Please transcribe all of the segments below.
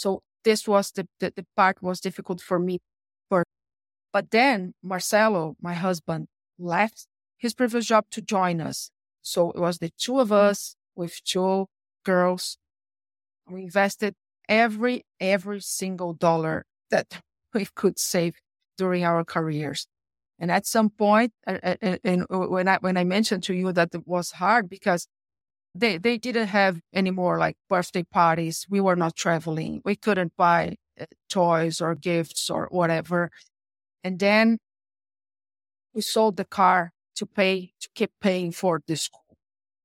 So this was the, the, the part was difficult for me. For, but then Marcelo, my husband, left his previous job to join us. So it was the two of mm-hmm. us with two girls. We invested every, every single dollar that we could save during our careers. And at some point, and uh, when I when I mentioned to you that it was hard because they they didn't have any more like birthday parties. We were not traveling. We couldn't buy uh, toys or gifts or whatever. And then we sold the car to pay to keep paying for the school.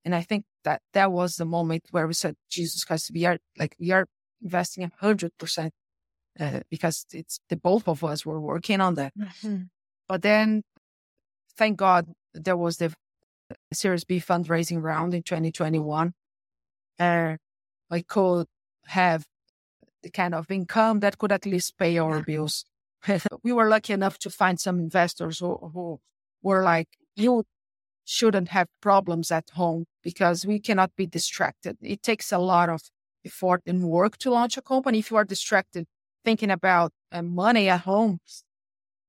And I think that that was the moment where we said, Jesus Christ, we are like we are investing a hundred percent uh, because it's the both of us were working on that. Mm-hmm. But then, thank God, there was the Series B fundraising round in 2021. Uh, I could have the kind of income that could at least pay our bills. we were lucky enough to find some investors who, who were like, you shouldn't have problems at home because we cannot be distracted. It takes a lot of effort and work to launch a company. If you are distracted thinking about uh, money at home,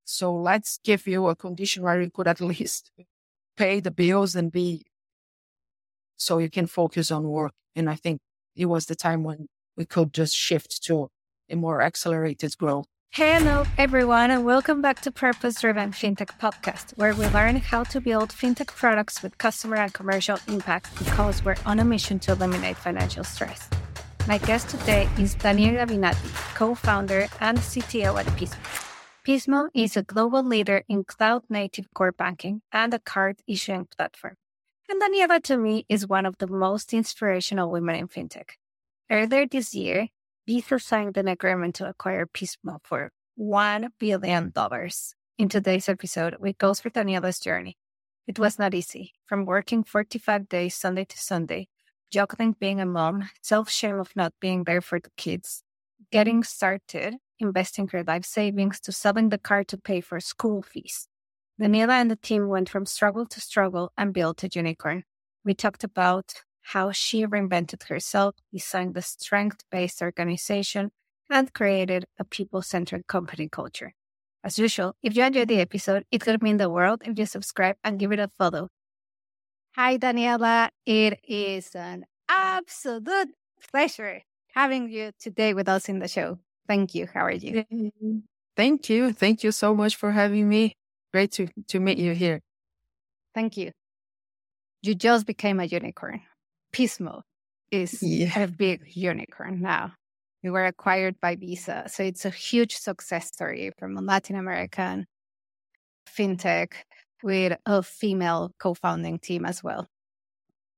so let's give you a condition where you could at least pay the bills and be so you can focus on work. And I think it was the time when we could just shift to a more accelerated growth. Hello, everyone, and welcome back to Purpose Driven FinTech Podcast, where we learn how to build FinTech products with customer and commercial impact because we're on a mission to eliminate financial stress. My guest today is Daniela Binatti, co founder and CTO at Pismo. Pismo is a global leader in cloud native core banking and a card issuing platform. And Daniela, to me, is one of the most inspirational women in fintech. Earlier this year, Visa signed an agreement to acquire Pismo for $1 billion. In today's episode, we go through Daniela's journey. It was not easy. From working 45 days Sunday to Sunday, juggling being a mom, self shame of not being there for the kids, getting started investing her life savings to selling the car to pay for school fees. Daniela and the team went from struggle to struggle and built a unicorn. We talked about how she reinvented herself, designed a strength based organization, and created a people centered company culture. As usual, if you enjoyed the episode, it could mean the world if you subscribe and give it a follow. Hi, Daniela. It is an absolute pleasure having you today with us in the show. Thank you. How are you? Thank you. Thank you so much for having me. Great to, to meet you here. Thank you. You just became a unicorn. Pismo is yeah. a big unicorn now. You were acquired by Visa. So it's a huge success story from a Latin American fintech with a female co founding team as well.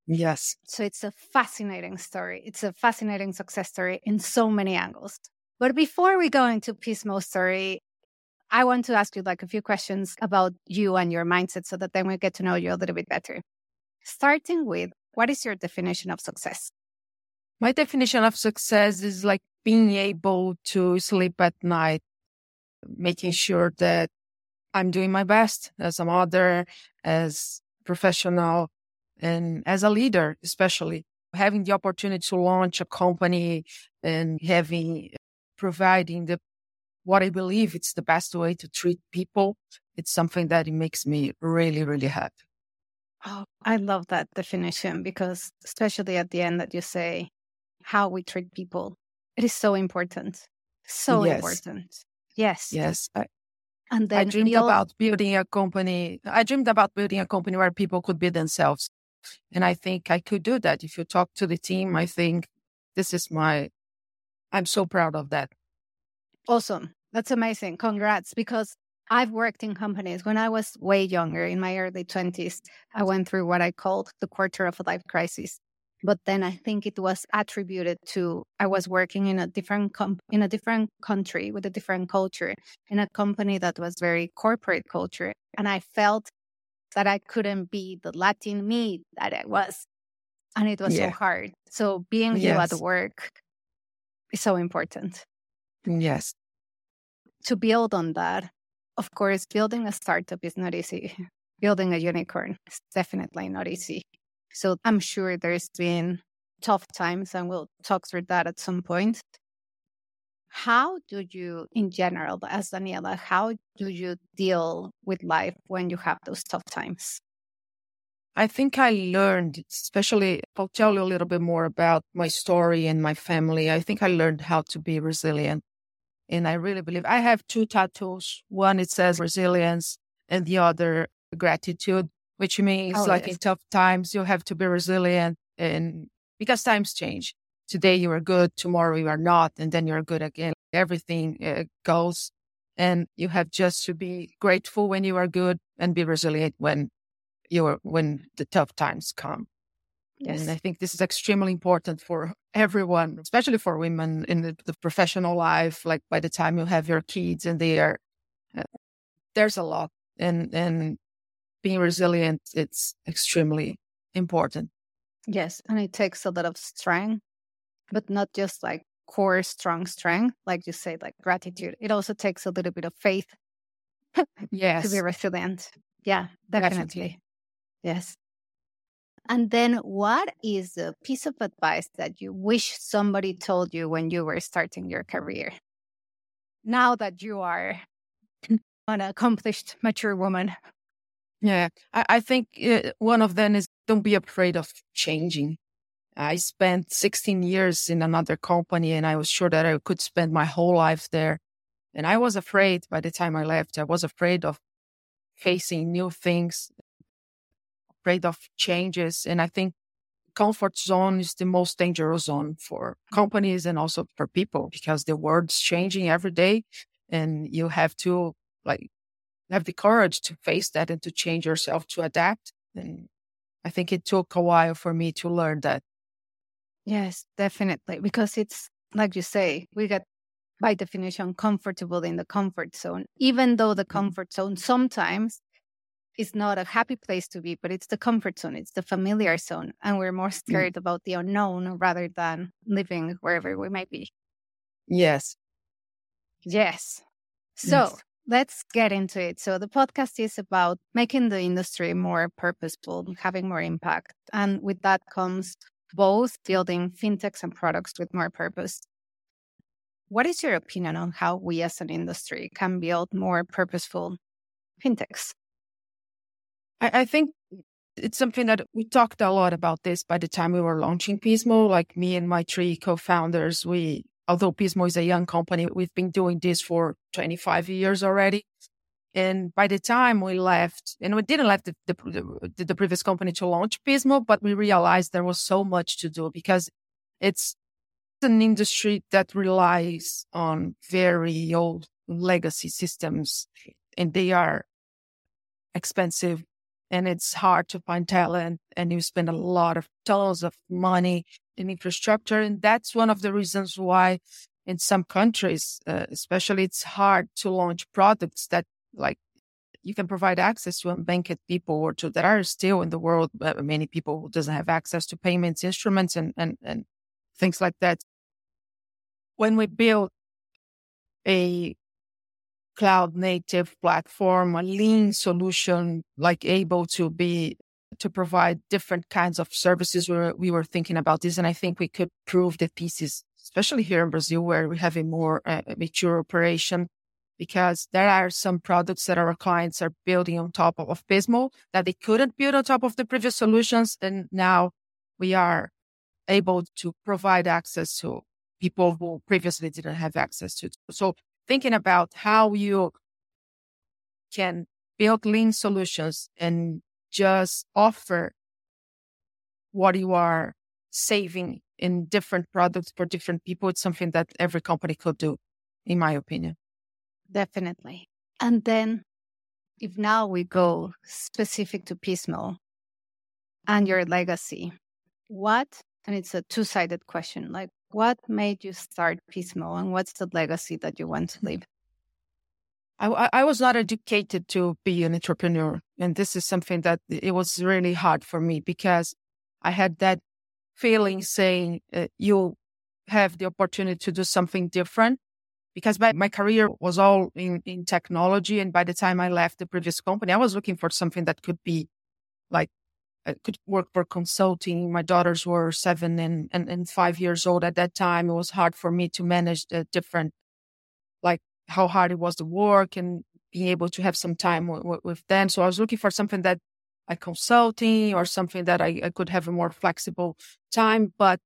Yes. So it's a fascinating story. It's a fascinating success story in so many angles. But before we go into Pismo story, I want to ask you like a few questions about you and your mindset so that then we get to know you a little bit better. Starting with what is your definition of success? My definition of success is like being able to sleep at night, making sure that I'm doing my best as a mother, as professional, and as a leader, especially having the opportunity to launch a company and having providing the what I believe it's the best way to treat people. It's something that it makes me really, really happy. Oh, I love that definition because especially at the end that you say how we treat people, it is so important. So yes. important. Yes. Yes. I, and then I dreamed all... about building a company. I dreamed about building a company where people could be themselves. And I think I could do that. If you talk to the team, I think this is my I'm so proud of that. Awesome. That's amazing. Congrats. Because I've worked in companies when I was way younger, in my early 20s. I went through what I called the quarter of a life crisis. But then I think it was attributed to I was working in a different com- in a different country with a different culture in a company that was very corporate culture, and I felt that I couldn't be the Latin me that I was, and it was yeah. so hard. So being yes. you at work is so important. Yes. To build on that, of course, building a startup is not easy. Building a unicorn is definitely not easy. So I'm sure there's been tough times, and we'll talk through that at some point. how do you, in general, as Daniela, how do you deal with life when you have those tough times? I think I learned, especially, I'll tell you a little bit more about my story and my family. I think I learned how to be resilient. And I really believe I have two tattoos. One, it says resilience, and the other, gratitude, which means oh, like yes. in tough times, you have to be resilient. And because times change, today you are good, tomorrow you are not, and then you're good again. Everything uh, goes. And you have just to be grateful when you are good and be resilient when your when the tough times come. Yes. And I think this is extremely important for everyone, especially for women in the, the professional life. Like by the time you have your kids and they are, uh, there's a lot, and and being resilient, it's extremely important. Yes, and it takes a lot of strength, but not just like core strong strength, like you say, like gratitude. It also takes a little bit of faith. yes, to be resilient. Yeah, definitely. definitely. Yes. And then, what is a piece of advice that you wish somebody told you when you were starting your career? Now that you are an accomplished, mature woman. Yeah, I, I think uh, one of them is don't be afraid of changing. I spent 16 years in another company and I was sure that I could spend my whole life there. And I was afraid by the time I left, I was afraid of facing new things, afraid of changes. And I think comfort zone is the most dangerous zone for companies and also for people because the world's changing every day and you have to like have the courage to face that and to change yourself to adapt. And I think it took a while for me to learn that. Yes, definitely. Because it's like you say, we get by definition comfortable in the comfort zone, even though the mm-hmm. comfort zone sometimes is not a happy place to be, but it's the comfort zone, it's the familiar zone. And we're more mm. scared mm. about the unknown rather than living wherever we might be. Yes. Yes. So yes. let's get into it. So the podcast is about making the industry more purposeful, having more impact. And with that comes both building fintechs and products with more purpose. What is your opinion on how we as an industry can build more purposeful fintechs? I, I think it's something that we talked a lot about this by the time we were launching Pismo. Like me and my three co-founders, we, although Pismo is a young company, we've been doing this for 25 years already. And by the time we left, and we didn't left the, the, the previous company to launch Pismo, but we realized there was so much to do because it's an industry that relies on very old legacy systems and they are expensive and it's hard to find talent and you spend a lot of tons of money in infrastructure and that's one of the reasons why in some countries uh, especially it's hard to launch products that like you can provide access to unbanked people or to that are still in the world uh, many people who doesn't have access to payments instruments and, and, and things like that. When we build a cloud native platform, a lean solution, like able to be to provide different kinds of services. We were, we were thinking about this, and I think we could prove the thesis, especially here in Brazil, where we have a more uh, mature operation, because there are some products that our clients are building on top of, of Pismo that they couldn't build on top of the previous solutions, and now we are able to provide access to people who previously didn't have access to. So thinking about how you can build lean solutions and just offer what you are saving in different products for different people. It's something that every company could do, in my opinion. Definitely. And then if now we go specific to Pismo and your legacy, what, and it's a two sided question, like what made you start Pismo and what's the legacy that you want to leave? I, I was not educated to be an entrepreneur. And this is something that it was really hard for me because I had that feeling saying uh, you have the opportunity to do something different because my, my career was all in, in technology. And by the time I left the previous company, I was looking for something that could be like I could work for consulting. My daughters were seven and, and, and five years old at that time. It was hard for me to manage the different like how hard it was to work and being able to have some time w- with them. So I was looking for something that like consulting or something that I, I could have a more flexible time. But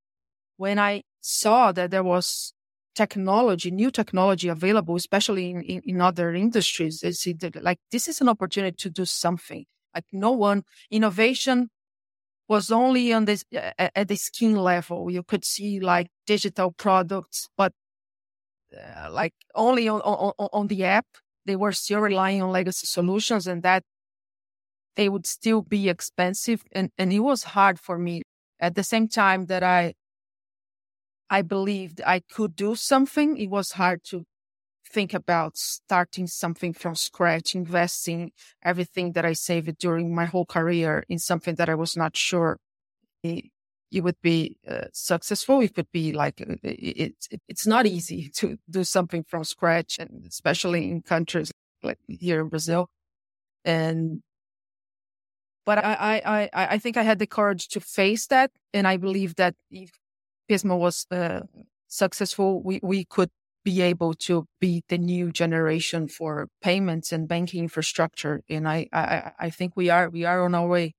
when I saw that there was technology, new technology available, especially in, in, in other industries, it's like this is an opportunity to do something. Like no one innovation was only on this at the skin level. You could see like digital products, but uh, like only on, on on the app. They were still relying on legacy solutions, and that they would still be expensive, and and it was hard for me. At the same time that I I believed I could do something, it was hard to think about starting something from scratch, investing everything that I saved during my whole career in something that I was not sure it, it would be uh, successful. It could be like uh, it, it, it's not easy to do something from scratch, and especially in countries like here in Brazil. And but I, I, I, I think I had the courage to face that, and I believe that if Pismo was uh, successful, we, we could be able to be the new generation for payments and banking infrastructure. And I, I, I think we are we are on our way.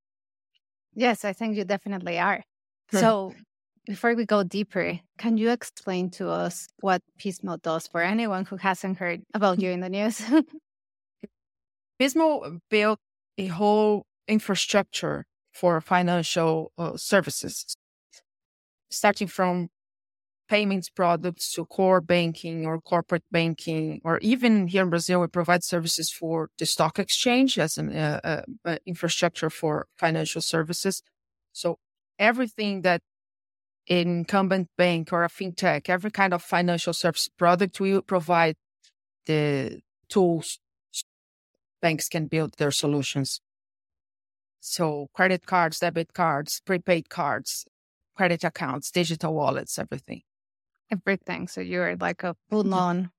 Yes, I think you definitely are. so before we go deeper, can you explain to us what Pismo does for anyone who hasn't heard about you in the news? Pismo built a whole infrastructure for financial uh, services, starting from payments products to core banking or corporate banking, or even here in Brazil, we provide services for the stock exchange as an uh, uh, uh, infrastructure for financial services. So everything that an incumbent bank or a fintech, every kind of financial service product, we provide the tools banks can build their solutions. So credit cards, debit cards, prepaid cards, credit accounts, digital wallets, everything everything. So you're like a full mm-hmm. on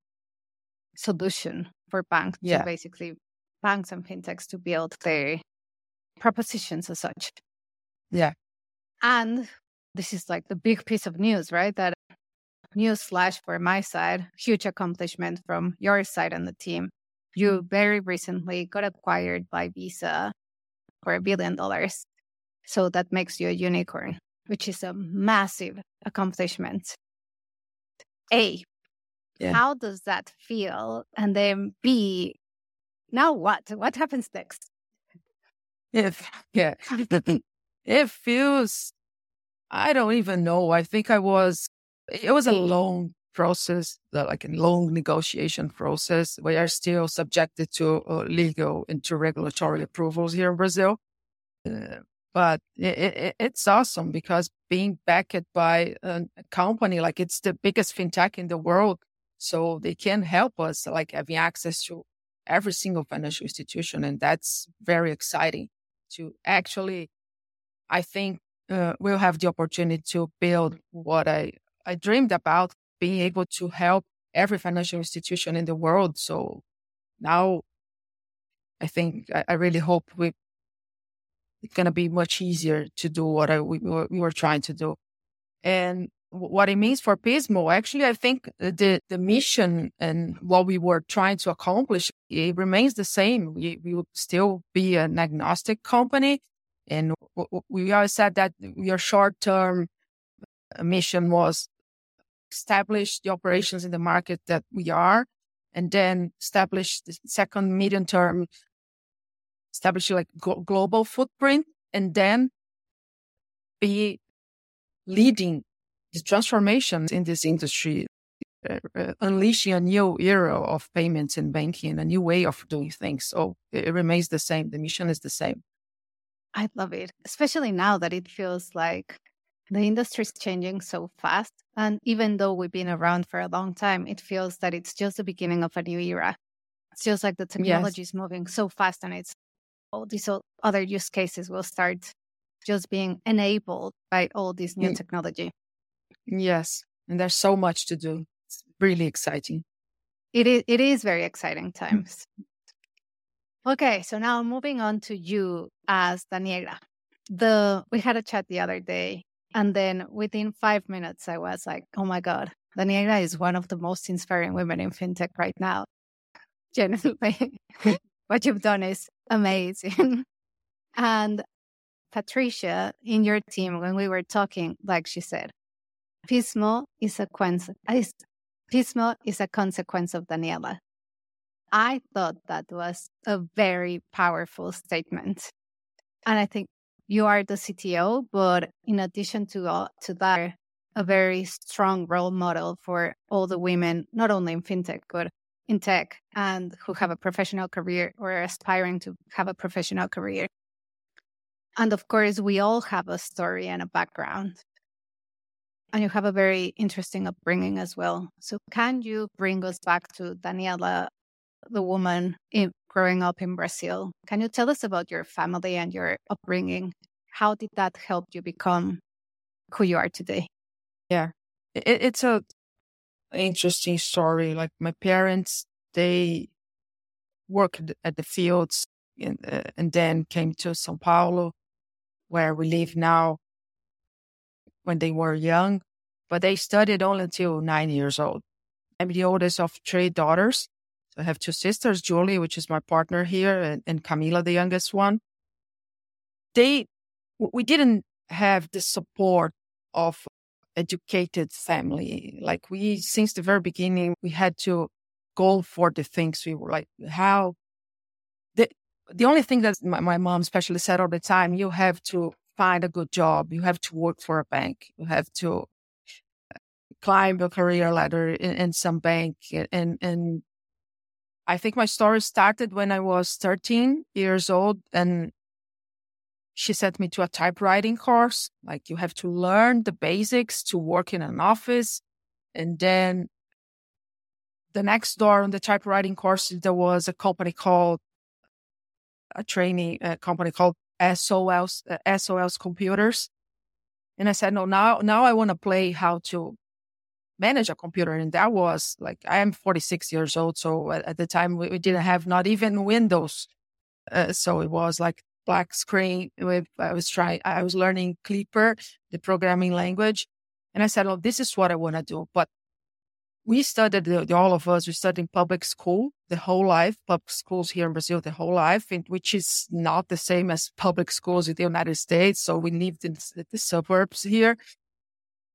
solution for banks yeah. to basically banks and fintechs to build their propositions as such. Yeah. And this is like the big piece of news, right? That news slash for my side, huge accomplishment from your side and the team. You very recently got acquired by Visa for a billion dollars. So that makes you a unicorn, which is a massive accomplishment. A, yeah. how does that feel? And then B, now what? What happens next? If, yeah, it feels, I don't even know. I think I was, it was a long process, like a long negotiation process. We are still subjected to uh, legal and to regulatory approvals here in Brazil. Uh, but it, it, it's awesome because being backed by a company like it's the biggest fintech in the world so they can help us like having access to every single financial institution and that's very exciting to actually i think uh, we'll have the opportunity to build what i i dreamed about being able to help every financial institution in the world so now i think i, I really hope we it's going to be much easier to do what I, we, we were trying to do. And what it means for Pismo, actually, I think the, the mission and what we were trying to accomplish, it remains the same. We, we would still be an agnostic company. And we always said that your short term uh, mission was establish the operations in the market that we are, and then establish the second medium term establish like global footprint and then be leading the transformations in this industry, uh, uh, unleashing a new era of payments and banking, a new way of doing things. So it, remains the same. The mission is the same. I love it, especially now that it feels like the industry is changing so fast. And even though we've been around for a long time, it feels that it's just the beginning of a new era. It feels like the technology yes. is moving so fast and it's all these other use cases will start just being enabled by all this new mm. technology. Yes. And there's so much to do. It's really exciting. It is, it is very exciting mm. times. okay. So now moving on to you as Daniela. The, we had a chat the other day and then within five minutes, I was like, oh my God, Daniela is one of the most inspiring women in fintech right now. Genuinely, what you've done is amazing. and Patricia, in your team, when we were talking, like she said, Pismo is a consequence. Pismo is a consequence of Daniela. I thought that was a very powerful statement, and I think you are the CTO, but in addition to to that, a very strong role model for all the women, not only in fintech but in tech, and who have a professional career or are aspiring to have a professional career. And of course, we all have a story and a background. And you have a very interesting upbringing as well. So, can you bring us back to Daniela, the woman in, growing up in Brazil? Can you tell us about your family and your upbringing? How did that help you become who you are today? Yeah, it, it's a interesting story. Like my parents, they worked at the fields and, uh, and then came to Sao Paulo where we live now when they were young, but they studied only until nine years old. I'm the oldest of three daughters. So I have two sisters, Julie, which is my partner here, and, and Camila, the youngest one. They, we didn't have the support of educated family. Like we, since the very beginning, we had to go for the things we were like, how the the only thing that my, my mom especially said all the time, you have to find a good job. You have to work for a bank. You have to uh, climb a career ladder in, in some bank. And, and I think my story started when I was 13 years old and she sent me to a typewriting course. Like you have to learn the basics to work in an office. And then the next door on the typewriting course, there was a company called a training a company called SOL's uh, SOL's Computers, and I said, no, now now I want to play how to manage a computer, and that was like I am 46 years old, so at, at the time we, we, didn't have not even Windows, uh, so it was like black screen. With I was trying, I was learning Clipper, the programming language, and I said, oh, this is what I want to do, but we studied the, the, all of us we studied in public school the whole life public schools here in brazil the whole life which is not the same as public schools in the united states so we lived in the suburbs here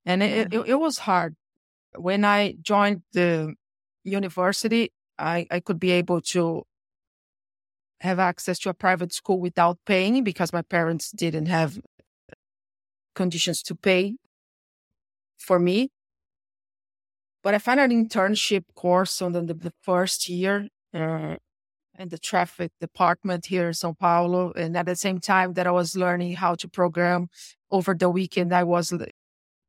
and it, it, it was hard when i joined the university I, I could be able to have access to a private school without paying because my parents didn't have conditions to pay for me but I found an internship course on the, the first year uh, in the traffic department here in Sao Paulo. And at the same time that I was learning how to program over the weekend, I was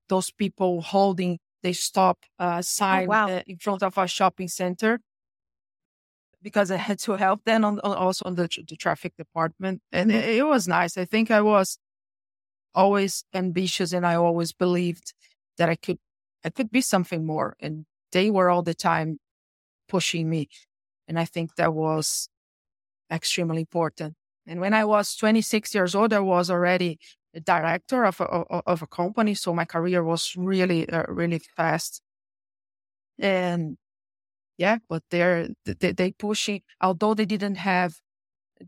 those people holding they stop uh, oh, sign oh, wow. uh, in front of a shopping center because I had to help them on, on also on the, the, traffic department. And it, it was nice. I think I was always ambitious and I always believed that I could I could be something more. And they were all the time pushing me. And I think that was extremely important. And when I was 26 years old, I was already a director of a, of a company. So my career was really, uh, really fast. And yeah, but they're, they, they pushing, although they didn't have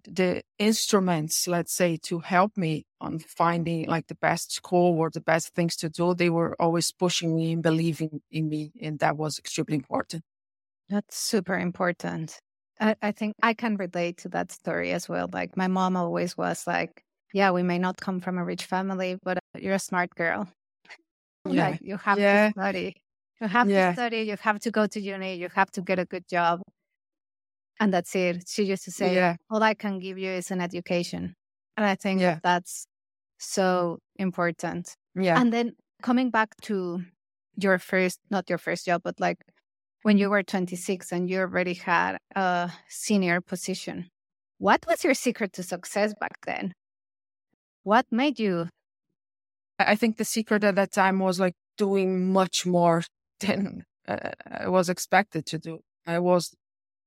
the instruments, let's say, to help me on finding like the best school or the best things to do, they were always pushing me and believing in me. And that was extremely important. That's super important. I, I think I can relate to that story as well. Like my mom always was like, yeah, we may not come from a rich family, but uh, you're a smart girl. Yeah. Like you have yeah. to study. You have yeah. to study. You have to go to uni. You have to get a good job and that's it. She used to say, yeah. all I can give you is an education. And I think yeah. that's so important. Yeah. And then coming back to your first, not your first job, but like when you were 26 and you already had a senior position, what was your secret to success back then? What made you? I think the secret at that time was like doing much more than uh, I was expected to do. I was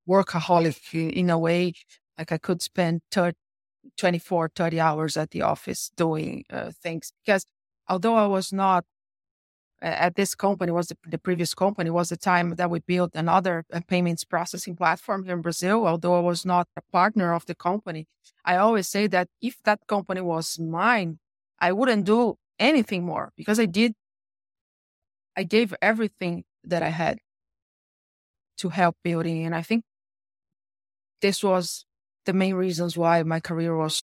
workaholic in a way. Like I could spend 30, 24, 30 hours at the office doing uh, things because although I was not at this company was the, the, previous company was the time that we built another uh, payments processing platform in Brazil. Although I was not a partner of the company, I always say that if that company was mine, I wouldn't do anything more because I did. I gave everything that I had to help building, and I think this was the main reasons why my career was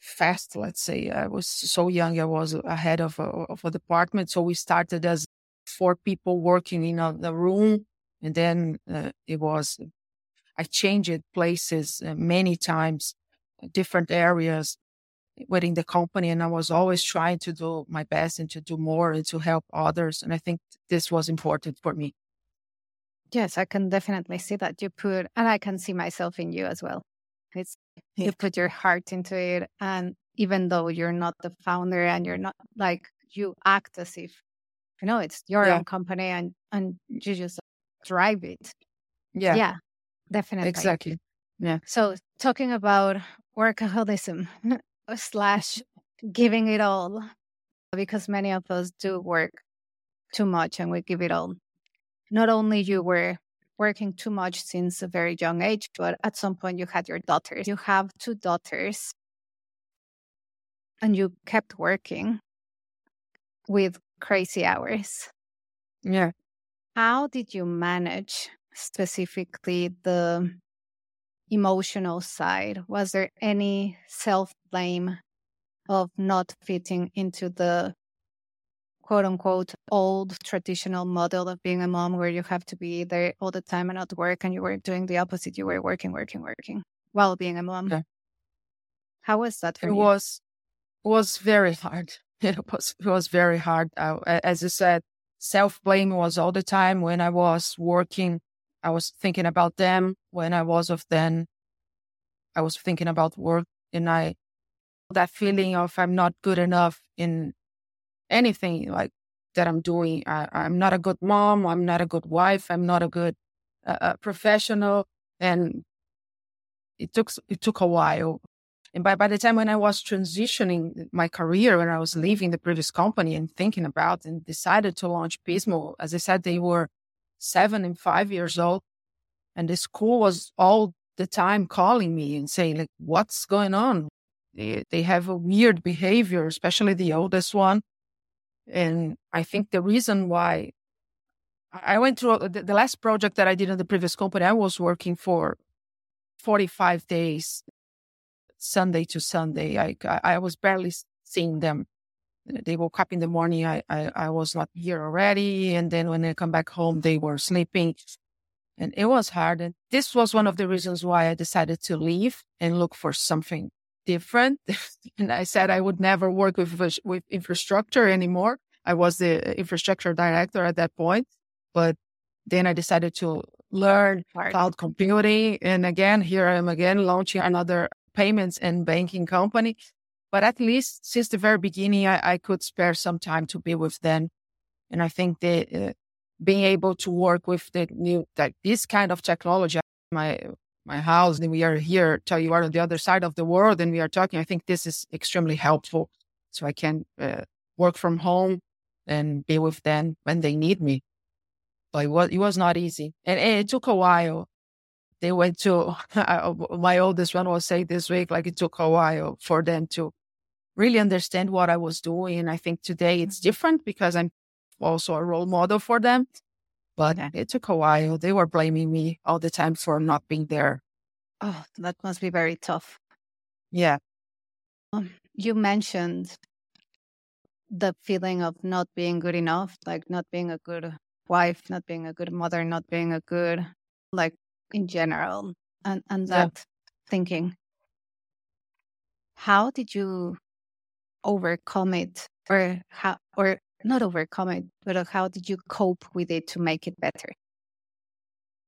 fast. Let's say I was so young; I was ahead of a, of a department. So we started as four people working in a, the room, and then uh, it was I changed places uh, many times, different areas within the company, and I was always trying to do my best and to do more and to help others. And I think this was important for me. Yes, I can definitely see that you put, and I can see myself in you as well. It's you put your heart into it, and even though you're not the founder and you're not like you act as if you know it's your yeah. own company and and you just drive it. Yeah, yeah, definitely, exactly. Yeah. So talking about workaholism slash giving it all, because many of us do work too much and we give it all not only you were working too much since a very young age, but at some point you had your daughters. You have two daughters and you kept working with crazy hours. Yeah. How did you manage specifically the emotional side? Was there any self blame of not fitting into the quote unquote old traditional model of being a mom where you have to be there all the time and not work and you were doing the opposite. You were working working working while being a mom. Yeah. how was that for it you? was was very hard. It was it was very hard. As you said self blame was all the time when i was working. I was thinking about them. When i was of then i was thinking about work and i that feeling of i'm not good enough in anything like that I'm doing. I, am not a good mom. I'm not a good wife. I'm not a good uh, uh, professional. And it took it took a while. And by, by the time when I was transitioning my career, when I was leaving the previous company and thinking about and decided to launch Pismo, as I said, they were seven and five years old. And the school was all the time calling me and saying, like, what's going on? They, they have a weird behavior, especially the oldest one. And I think the reason why I went through the, the last project that I did in the previous company, I was working for 45 days, Sunday to Sunday. I, I was barely seeing them. They woke up in the morning. I, I, I was not here already. And then when they come back home, they were sleeping. And it was hard. And this was one of the reasons why I decided to leave and look for something different. and I said I would never work with, with infrastructure anymore. I was the infrastructure director at that point, but then I decided to learn cloud computing. And again, here I am again launching another payments and banking company. But at least since the very beginning, I, I could spare some time to be with them. And I think that uh, being able to work with the new, like this kind of technology, my my house and we are here tell you are on the other side of the world and we are talking. I think this is extremely helpful. So i can uh, work from home and be with them when they need me. But it was, it was not easy. And, and it took a while. They went to my oldest one was saying this week like it took a while for them to really understand what i was doing. I think today it's different because i'm also a role model for them but it took a while. They were blaming me all the time for not being there. Oh, that must be very tough. Yeah. Um, you mentioned the feeling of not being good enough, like not being a good wife, not being a good mother, not being a good, like in general, and, and that yeah. thinking. How did you overcome it or how or not overcome it, but how did you cope with it to make it better?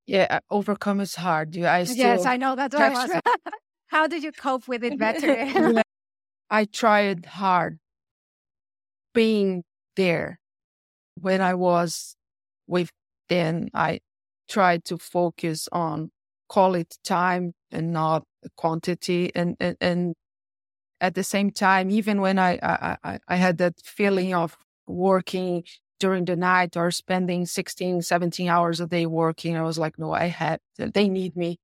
Yeah, uh, overcome is hard. I still yes, I know that's what I was. how did you cope with it better? I tried hard being there when I was with them. I tried to focus on quality time and not quantity and, and, and at the same time, even when I, I, I had that feeling of working during the night or spending 16, 17 hours a day working. I was like, no, I had, they need me.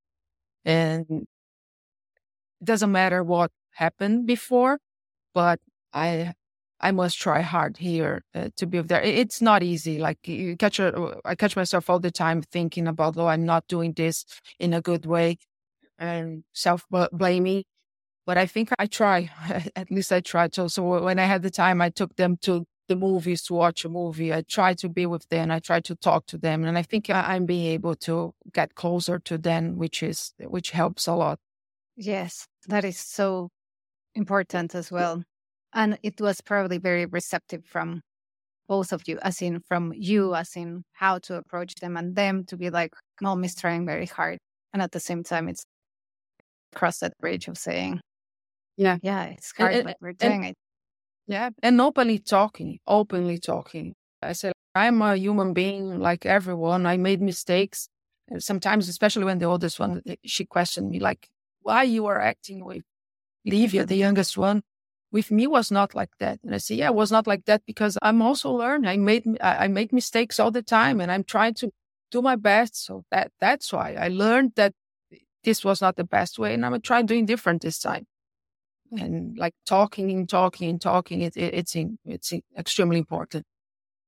And it doesn't matter what happened before, but I, I must try hard here uh, to be there. It's not easy. Like you catch, a, I catch myself all the time thinking about, oh, I'm not doing this in a good way and self blaming. But I think I try. At least I tried. So, so when I had the time, I took them to the movies to watch a movie. I try to be with them. I try to talk to them, and I think I'm being able to get closer to them, which is which helps a lot. Yes, that is so important as well, and it was probably very receptive from both of you, as in from you, as in how to approach them, and them to be like, "Mom is trying very hard," and at the same time, it's cross that bridge of saying, "Yeah, yeah, it's hard, and, but we're doing and, it." Yeah. And openly talking, openly talking. I said, I'm a human being like everyone. I made mistakes. And sometimes, especially when the oldest one, eh, she questioned me, like, why you are acting with Livia, the youngest one. With me was not like that. And I say, yeah, it was not like that because I'm also learning. I made, I make mistakes all the time and I'm trying to do my best. So that, that's why I learned that this was not the best way. And I'm going to try doing different this time and like talking and talking and talking it, it, it's in, it's extremely important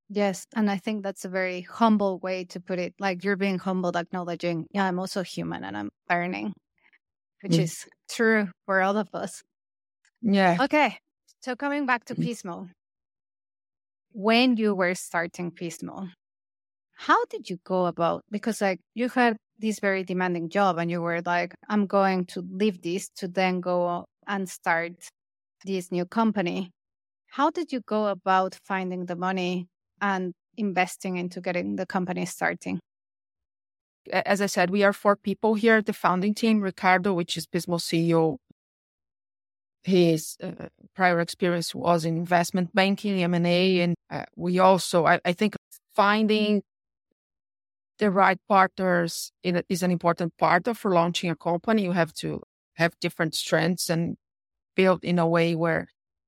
yes and i think that's a very humble way to put it like you're being humble acknowledging yeah i'm also human and i'm learning which mm. is true for all of us yeah okay so coming back to mm. pismo when you were starting pismo how did you go about because like you had this very demanding job and you were like i'm going to leave this to then go and start this new company. How did you go about finding the money and investing into getting the company starting? As I said, we are four people here the founding team. Ricardo, which is Pismo CEO, his uh, prior experience was in investment banking, M&A, and uh, we also, I, I, think, finding the right partners is an important part of launching a company. You have to have different strengths and build in a way where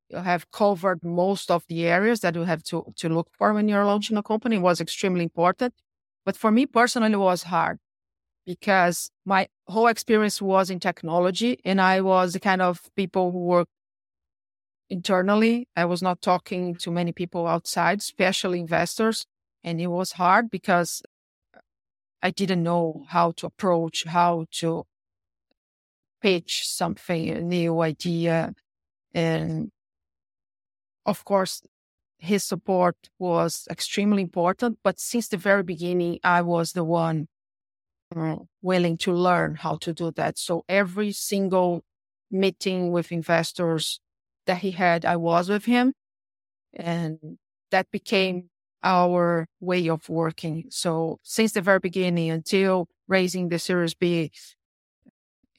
you have covered most of the areas that you have to, to look for when you're launching a company was extremely important. But for me personally, it was hard because my whole experience was in technology and I was the kind of people who work internally. I was not talking to many people outside, especially investors. And it was hard because I didn't know how to approach, how to pitch something, a new idea. And of course, his support was extremely important. But since the very beginning, I was the one uh, willing to learn how to do that. So every single meeting with investors that he had, I was with him. And that became our way of working. So since the very beginning until raising the Series B,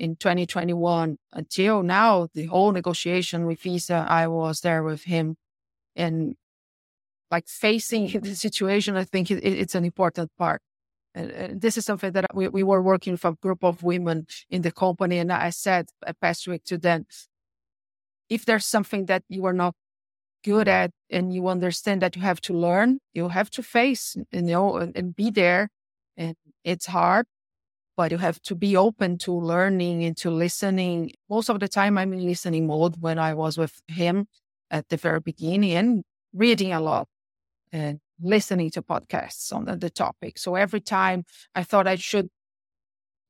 in 2021 until now, the whole negotiation with Visa, I was there with him and like facing the situation. I think it, it's an important part. And, this is something that we, we were working with a group of women in the company. And I said uh, past week to them, if there's something that you are not good at and you understand that you have to learn, you have to face, you know, and, and be there. And it's hard, but you have to be open to learning and to listening. Most of the time, I'm in listening mode when I was with him at the very beginning and reading a lot and listening to podcasts on the, topic. So every time I thought I should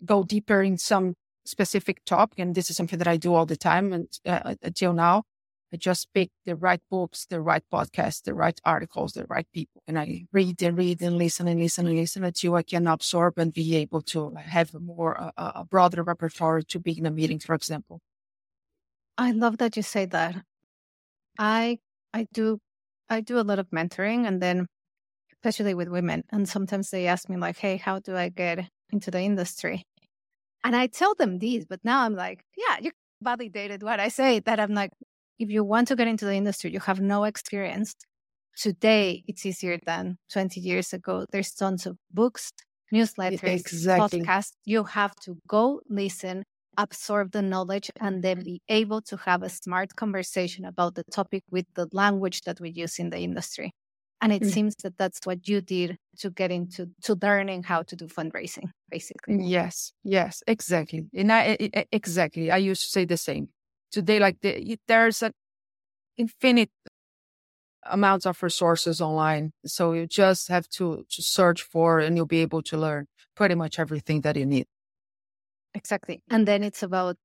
go deeper in some specific topic, and this is something that I do all the time and, uh, until now, I just pick the right books, the right podcasts, the right articles, the right people. And I read and read and listen and listen and listen until I can absorb and be able to have a more, uh, a broader repertoire to be in a meeting, for example. I love that you say that. I, I do, I do a lot of mentoring and then especially with women. And sometimes they ask me like, Hey, how do I get into the industry? And I tell them these, but now I'm like, yeah, you validated what I say that I'm like, if you want to get into the industry, you have no experience. Today, it's easier than 20 years ago. There's tons of books, newsletters, exactly. podcasts. You have to go listen, absorb the knowledge, and then be able to have a smart conversation about the topic with the language that we use in the industry. And it mm. seems that that's what you did to get into to learning how to do fundraising, basically. Yes, yes, exactly. And I exactly, I used to say the same. Today, like the, there's an infinite amounts of resources online, so you just have to to search for, and you'll be able to learn pretty much everything that you need. Exactly, and then it's about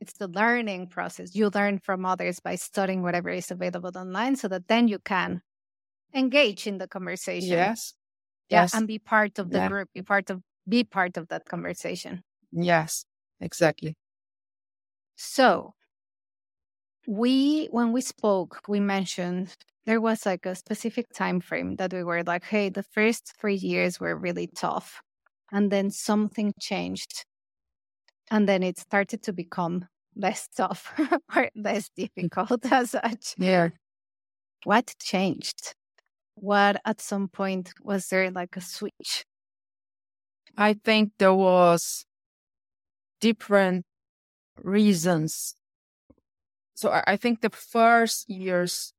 it's the learning process. You learn from others by studying whatever is available online, so that then you can engage in the conversation. Yes. Yeah, yes. and be part of the yeah. group, be part of be part of that conversation. Yes, exactly. So, we when we spoke, we mentioned there was like a specific time frame that we were like, hey, the first 3 years were really tough. And then something changed. And then it started to become less tough or less difficult as such. Yeah. What changed? what at some point was there like a switch? I think there was different reasons. So I think the first years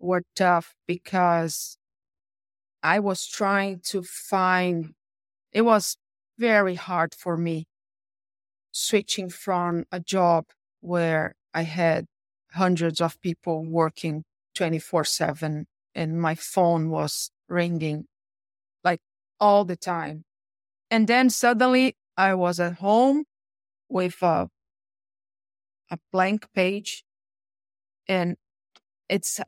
were tough because I was trying to find, it was very hard for me switching from a job where I had hundreds of people working 24 7 and my phone was ringing like all the time. And then suddenly I was at home with a, a blank page. And it's,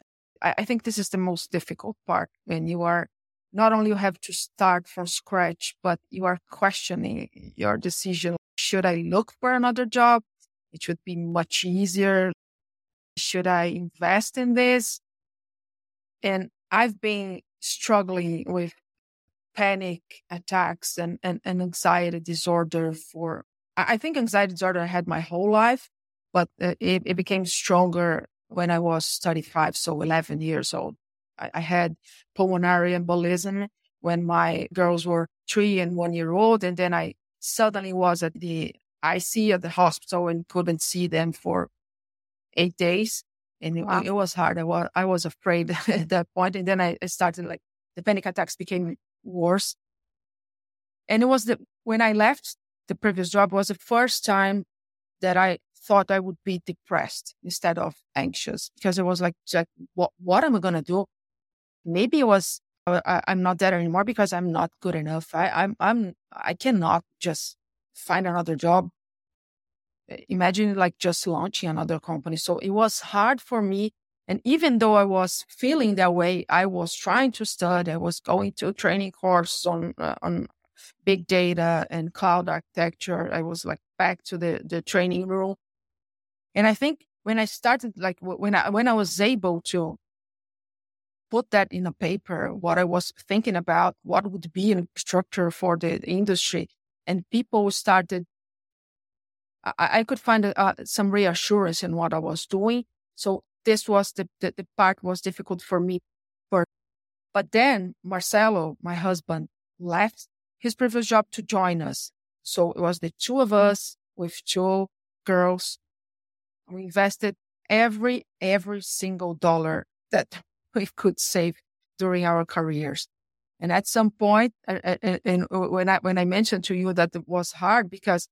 I think this is the most difficult part when you are not only you have to start from scratch, but you are questioning your decision. Should I look for another job? It should be much easier. Should I invest in this? And I've been struggling with panic attacks and, and, and anxiety disorder for, I think anxiety disorder I had my whole life, but uh, it, it became stronger when I was 35, so 11 years old. I, I had pulmonary embolism when my girls were three and one year old. And then I suddenly was at the IC at the hospital and couldn't see them for eight days and wow. it, it, was hard. I was I was afraid at that point, and then I started like the panic attacks became worse. And it was the when I left the previous job was the first time that I thought I would be depressed instead of anxious because it was like, like what what am I gonna do? Maybe it was uh, I, am not there anymore because I'm not good enough. I, I'm I'm I cannot just find another job imagine like just launching another company. So it was hard for me. And even though I was feeling that way, I was trying to study. I was going to training course on uh, on big data and cloud architecture. I was like back to the the training room. And I think when I started, like when I when I was able to put that in a paper, what I was thinking about, what would be a structure for the industry, and people started I, I could find uh, some reassurance in what I was doing. So this was the, the, the part was difficult for me. For, but then Marcelo, my husband, left his previous job to join us. So it was the two of us with two girls. We invested every, every single dollar that we could save during our careers. And at some point, and when I, when I mentioned to you that it was hard because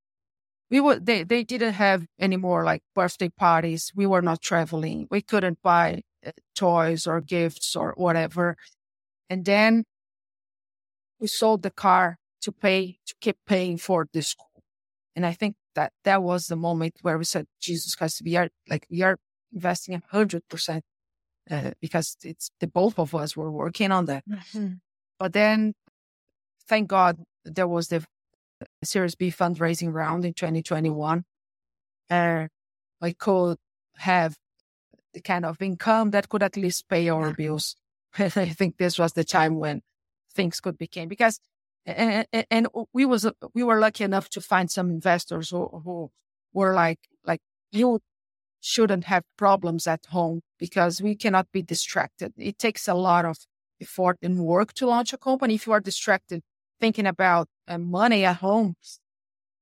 we were they, they didn't have any more like birthday parties. We were not traveling. We couldn't buy uh, toys or gifts or whatever. And then we sold the car to pay to keep paying for the school and i think that that was the moment where we said jesus christ we are like we are investing a hundred percent uh, because it's the both of us were working on that mm-hmm. but then thank god there was the Series B fundraising round in 2021. Uh, I could have the kind of income that could at least pay our bills. I think this was the time when things could become because and, and, we was we were lucky enough to find some investors who, who were like like you shouldn't have problems at home because we cannot be distracted. It takes a lot of effort and work to launch a company. If you are distracted, thinking about uh, money at home.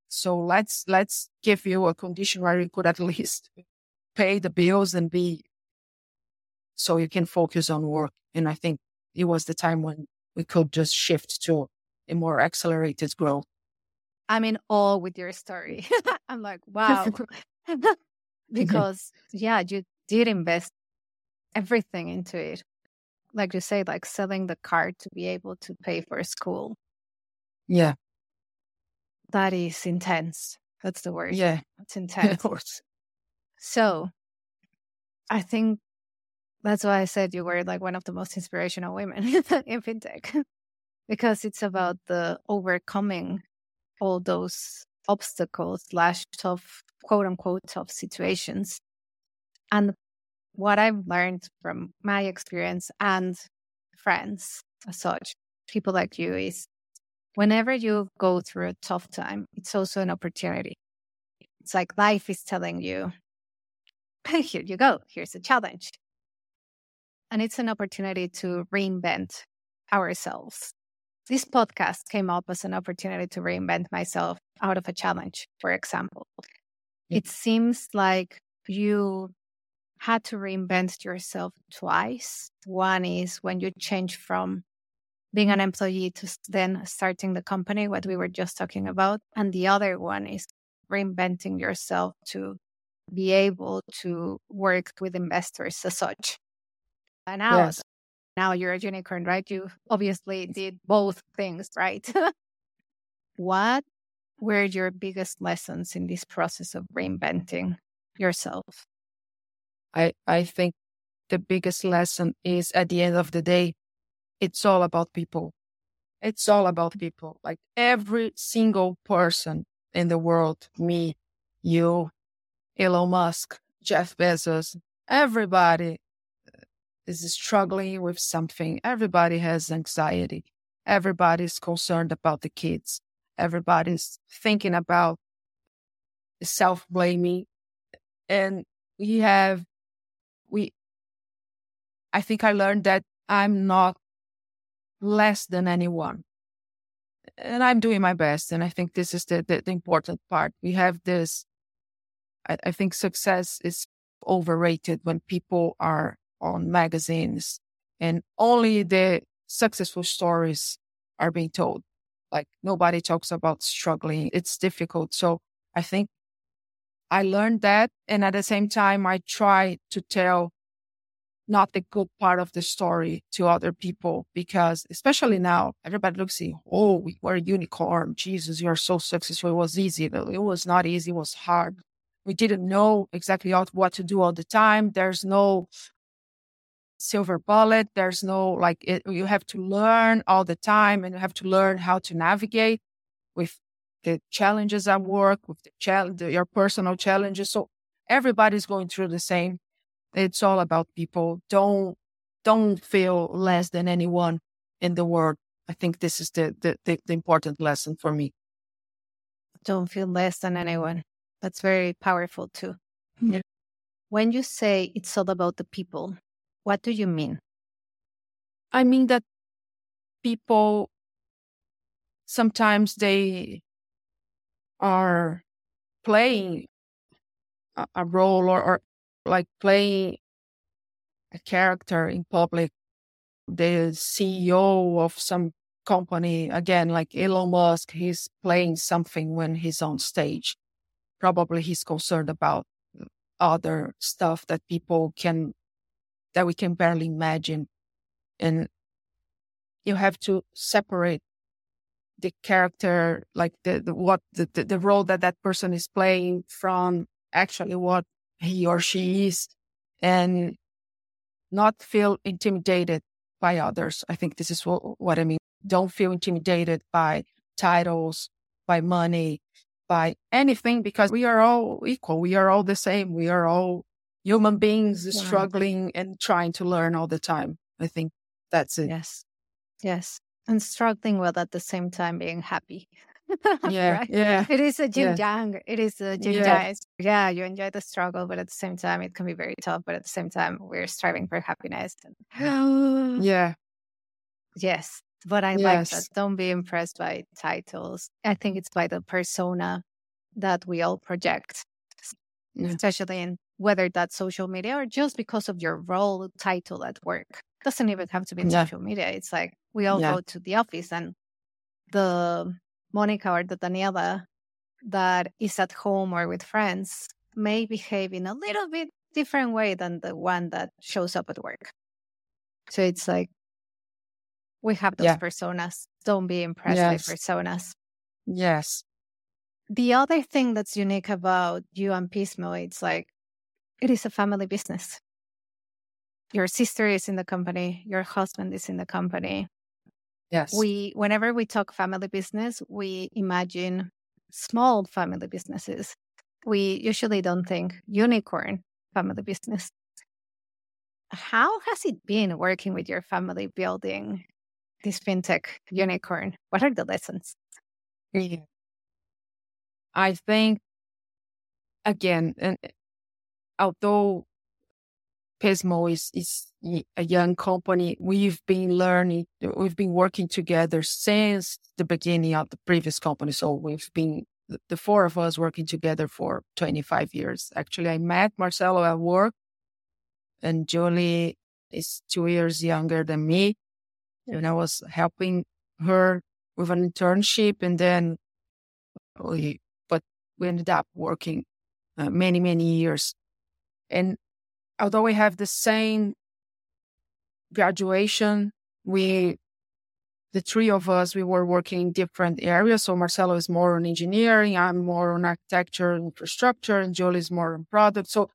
So let's let's give you a condition where you could at least pay the bills and be so you can focus on work. And I think it was the time when we could just shift to a more accelerated growth. I'm in awe with your story. I'm like, wow. because yeah, you did invest everything into it. Like you say, like selling the car to be able to pay for school. Yeah. That is intense. That's the word. Yeah. It's intense. of course. So I think that's why I said you were like one of the most inspirational women in fintech because it's about the overcoming all those obstacles slash tough quote unquote tough situations. And what I've learned from my experience and friends as such, people like you, is whenever you go through a tough time, it's also an opportunity. It's like life is telling you, here you go, here's a challenge. And it's an opportunity to reinvent ourselves. This podcast came up as an opportunity to reinvent myself out of a challenge, for example. It seems like you had to reinvent yourself twice. One is when you change from being an employee to then starting the company, what we were just talking about. And the other one is reinventing yourself to be able to work with investors as such. And now, yes. Now you're a unicorn, right? You obviously did both things, right? what were your biggest lessons in this process of reinventing yourself? I, I think the biggest lesson is at the end of the day, it's all about people. It's all about mm-hmm. people. Like every single person in the world, me, you, Elon Musk, Jeff Bezos, everybody is struggling with something. Everybody has anxiety. Everybody's concerned about the kids. Everybody's thinking about self blaming. And we have we I think I learned that I'm not less than anyone. And I'm doing my best. And I think this is the, the, the important part. We have this, I, I think success is overrated when people are on magazines and only the successful stories are being told. Like nobody talks about struggling. It's difficult. So I think I learned that. And at the same time, I try to tell not the good part of the story to other people because especially now everybody looks at oh we were a unicorn jesus you're so successful it was easy it was not easy it was hard we didn't know exactly what to do all the time there's no silver bullet there's no like it, you have to learn all the time and you have to learn how to navigate with the challenges at work, with the challenge, your personal challenges. So everybody's going through the same. It's all about people. Don't don't feel less than anyone in the world. I think this is the the, the, the important lesson for me. Don't feel less than anyone. That's very powerful too. Hmm. Yeah. When you say it's all about the people, what do you mean? I mean that people sometimes they are playing a, role or, or like playing a character in public, the CEO of some company, again, like Elon Musk, he's playing something when he's on stage. Probably he's concerned about other stuff that people can, that we can barely imagine. And you have to separate the character, like the, the what the, the, role that that person is playing from actually what he or she is, and not feel intimidated by others. I think this is what, what I mean. Don't feel intimidated by titles, by money, by anything, because we are all equal. We are all the same. We are all human beings yeah. struggling and trying to learn all the time. I think that's it. Yes. Yes and struggling with at the same time being happy. yeah, right? yeah. It is a yin yeah. yang. It is a yin yeah. Yeah, you enjoy the struggle, but at the same time, it can be very tough. But at the same time, we're striving for happiness. And... yeah. Yes, but I yes. like that. Don't be impressed by titles. I think it's by the persona that we all project, yeah. especially in whether that's social media or just because of your role title at work. Doesn't even have to be yeah. social media. It's like we all yeah. go to the office and the Monica or the Daniela that is at home or with friends may behave in a little bit different way than the one that shows up at work. So it's like we have those yeah. personas. Don't be impressed yes. by personas. Yes. The other thing that's unique about you and Pismo, it's like it is a family business. Your sister is in the company, your husband is in the company. Yes. We whenever we talk family business, we imagine small family businesses. We usually don't think unicorn family business. How has it been working with your family building this fintech unicorn? What are the lessons? I think, again, and although Pismo is, is a young company, we've been learning, we've been working together since the beginning of the previous company. So we've been, the four of us working together for 25 years. Actually, I met Marcelo at work and Julie is two years younger than me. And I was helping her with an internship and then we, but we ended up working uh, many, many years. And although we have the same graduation, we, the three of us, we were working in different areas. So Marcelo is more on engineering, I'm more on architecture, and infrastructure, and Julie is more on product. So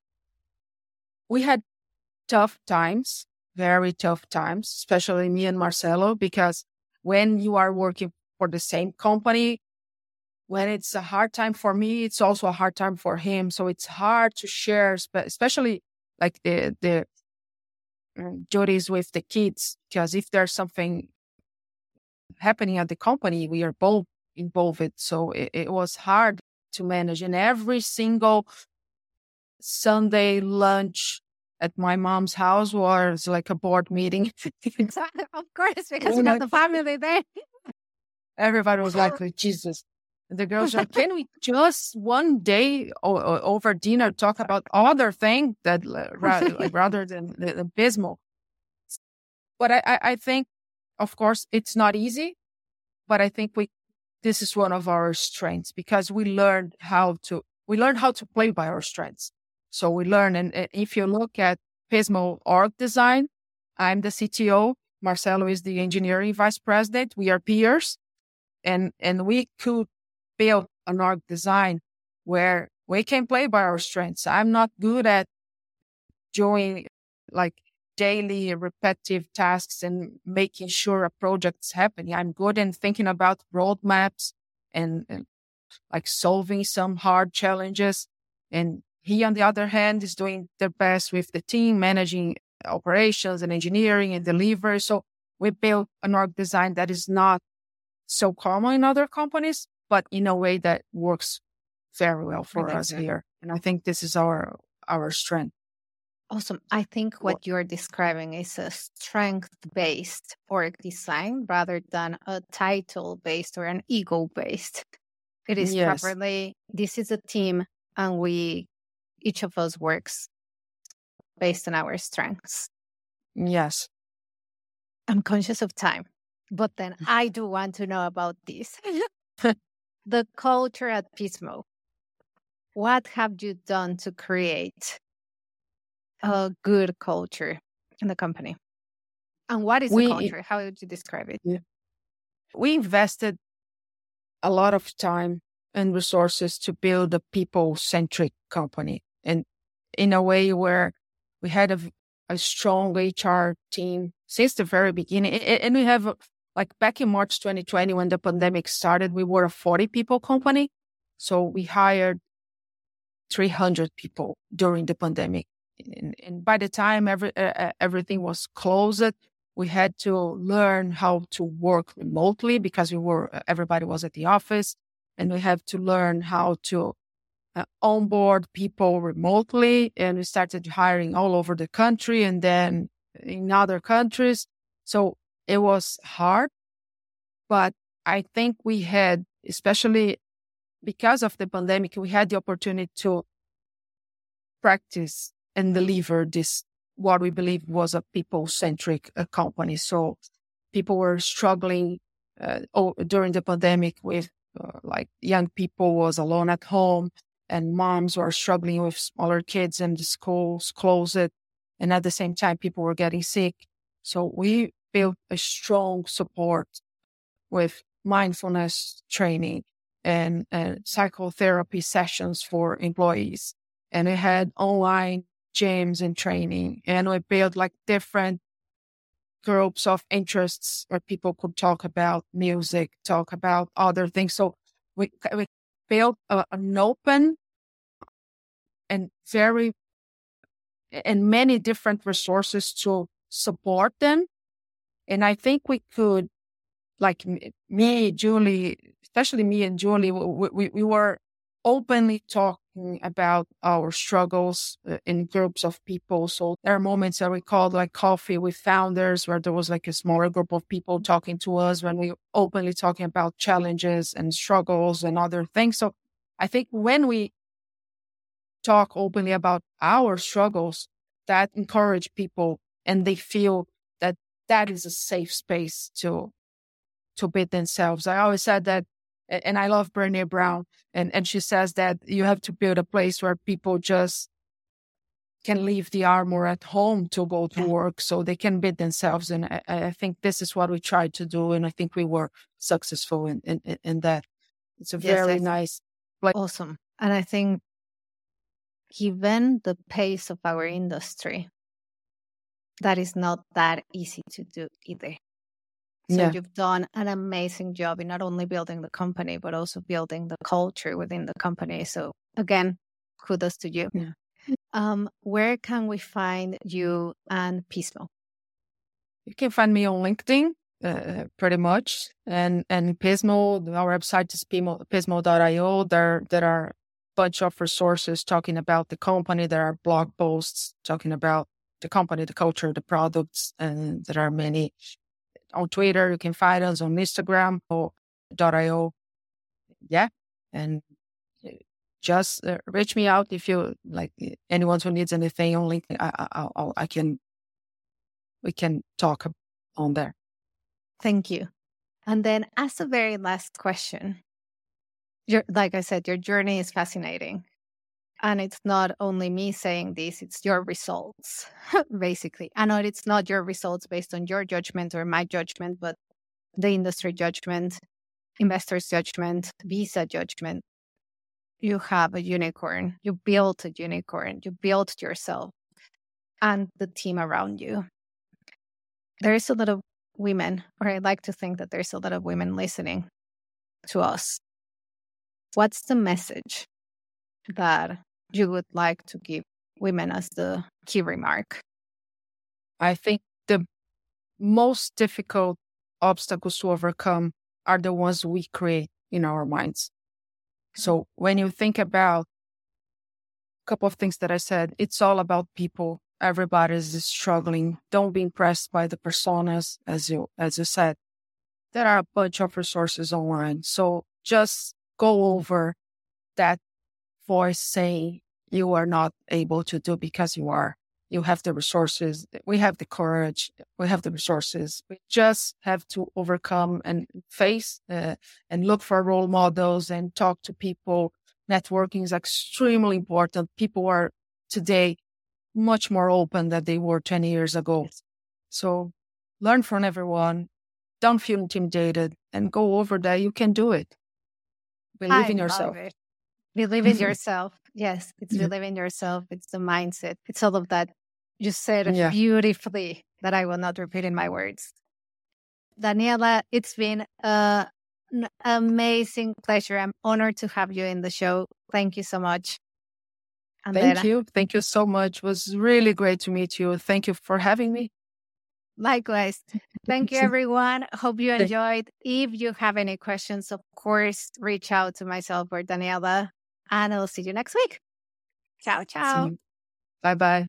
we had tough times, very tough times, especially me and Marcelo, because when you are working for the same company, when it's a hard time for me, it's also a hard time for him. So it's hard to share, especially like the the um, duties with the kids, because if there's something happening at the company, we are both involved. So it, it was hard to manage, and every single Sunday lunch at my mom's house was like a board meeting. of course, because you have the family there. Everybody was like, Jesus, the girls like, can we just one day o- over dinner talk about other things that like, rather than the, the Pismo? But I, I, I think, of course, it's not easy, but I think we, this is one of our strengths because we learned how to, we learned how to play by our strengths. So we learn. And if you look at Pismo org design, I'm the CTO. Marcelo is the engineering vice president. We are peers and, and we could build an org design where we can play by our strengths. I'm not good at doing like daily repetitive tasks and making sure a project's happening. I'm good in thinking about roadmaps and, and like solving some hard challenges. And he, on the other hand, is doing their best with the team, managing operations and engineering and delivery. So we built an org design that is not so common in other companies, but in a way that works very well for us here. And I think this is our our strength. Awesome. I think what you're describing is a strength based org design rather than a title based or an ego based. It is yes. properly, this is a team and we, each of us works based on our strengths. Yes. I'm conscious of time, but then I do want to know about this. the culture at Pismo. What have you done to create a good culture in the company? And what is we, the culture? How would you describe it? Yeah. We invested a lot of time and resources to build a people centric company and in a way where we had a, a strong HR team since the very beginning. And we have like back in March 2020, when the pandemic started, we were a 40 people company. So we hired 300 people during the pandemic. And, and by the time every, uh, everything was closed, we had to learn how to work remotely because we were, everybody was at the office and we have to learn how to uh, onboard people remotely. And we started hiring all over the country and then in other countries. So it was hard, but I think we had, especially because of the pandemic, we had the opportunity to practice and deliver this what we believe was a people centric uh, company. So people were struggling uh, during the pandemic with uh, like young people was alone at home and moms were struggling with smaller kids and the schools closed and at the same time people were getting sick so we built a strong support with mindfulness training and, and psychotherapy sessions for employees and we had online gyms and training and we built like different groups of interests where people could talk about music, talk about other things. So we, we built a, an open and very and many different resources to support them. And I think we could, like me, Julie, especially me and Julie, we, we, we were openly talking about our struggles uh, in groups of people. So there are moments that we called like coffee with founders where there was like a smaller group of people talking to us when we openly talking about challenges and struggles and other things. So I think when we talk openly about our struggles, that encourage people and they feel that is a safe space to to be themselves. I always said that and I love Brene Brown, and, and she says that you have to build a place where people just can leave the armor at home to go to work so they can be themselves. And I, I, think this is what we tried to do. And I think we were successful in, in, in that. It's a very yes, nice place. Awesome. And I think given the pace of our industry, that is not that easy to do either. So yeah. you've done an amazing job in not only building the company, but also building the culture within the company. So again, kudos to you. Yeah. Um, where can we find you and Pismo? You can find me on LinkedIn, uh, pretty much, and and Pismo. Our website is pismo, pismo.io. There there are a bunch of resources talking about the company. There are blog posts talking about the company, the culture, the products, and there are many on Twitter. You can find us on Instagram or .io. Yeah. And uh, just uh, reach me out if you like anyone who needs anything on LinkedIn. I, I, I, I can, we can talk on there. Thank you. And then as a very last question, your, like I said, your journey is fascinating. And it's not only me saying this, it's your results, basically. Know it's not your results based on your judgment or my judgment, but the industry judgment, investors' judgment, visa judgment. You have a unicorn. You built a unicorn. You built yourself and the team around you. There is a lot of women, or I like to think that there's a lot of women listening to us. What's the message that you would like to give women as the key remark? I think the most difficult obstacles to overcome are the ones we create in our minds. Mm-hmm. So when you think about a couple of things that I said, it's all about people. Everybody is struggling. Don't be impressed by the personas, as you as you said. There are a bunch of resources online. So just go over that voice saying you are not able to do because you are. You have the resources. We have the courage. We have the resources. We just have to overcome and face uh, and look for role models and talk to people. Networking is extremely important. People are today much more open than they were 20 years ago. So learn from everyone. Don't feel intimidated and go over that. You can do it. Believe I in yourself. It. Believe in mm-hmm. yourself. Yes, it's yeah. Mm-hmm. believe in yourself. It's the mindset. It's all of that. You said yeah. beautifully that I will not repeat in my words. Daniela, it's been a, an amazing pleasure. I'm honored to have you in the show. Thank you so much. Thank you. Thank you so much. It was really great to meet you. Thank you for having me. Likewise. Thank you, everyone. Hope you enjoyed. If you have any questions, of course, reach out to myself or Daniela and I'll see you next week. Ciao, ciao. Bye bye.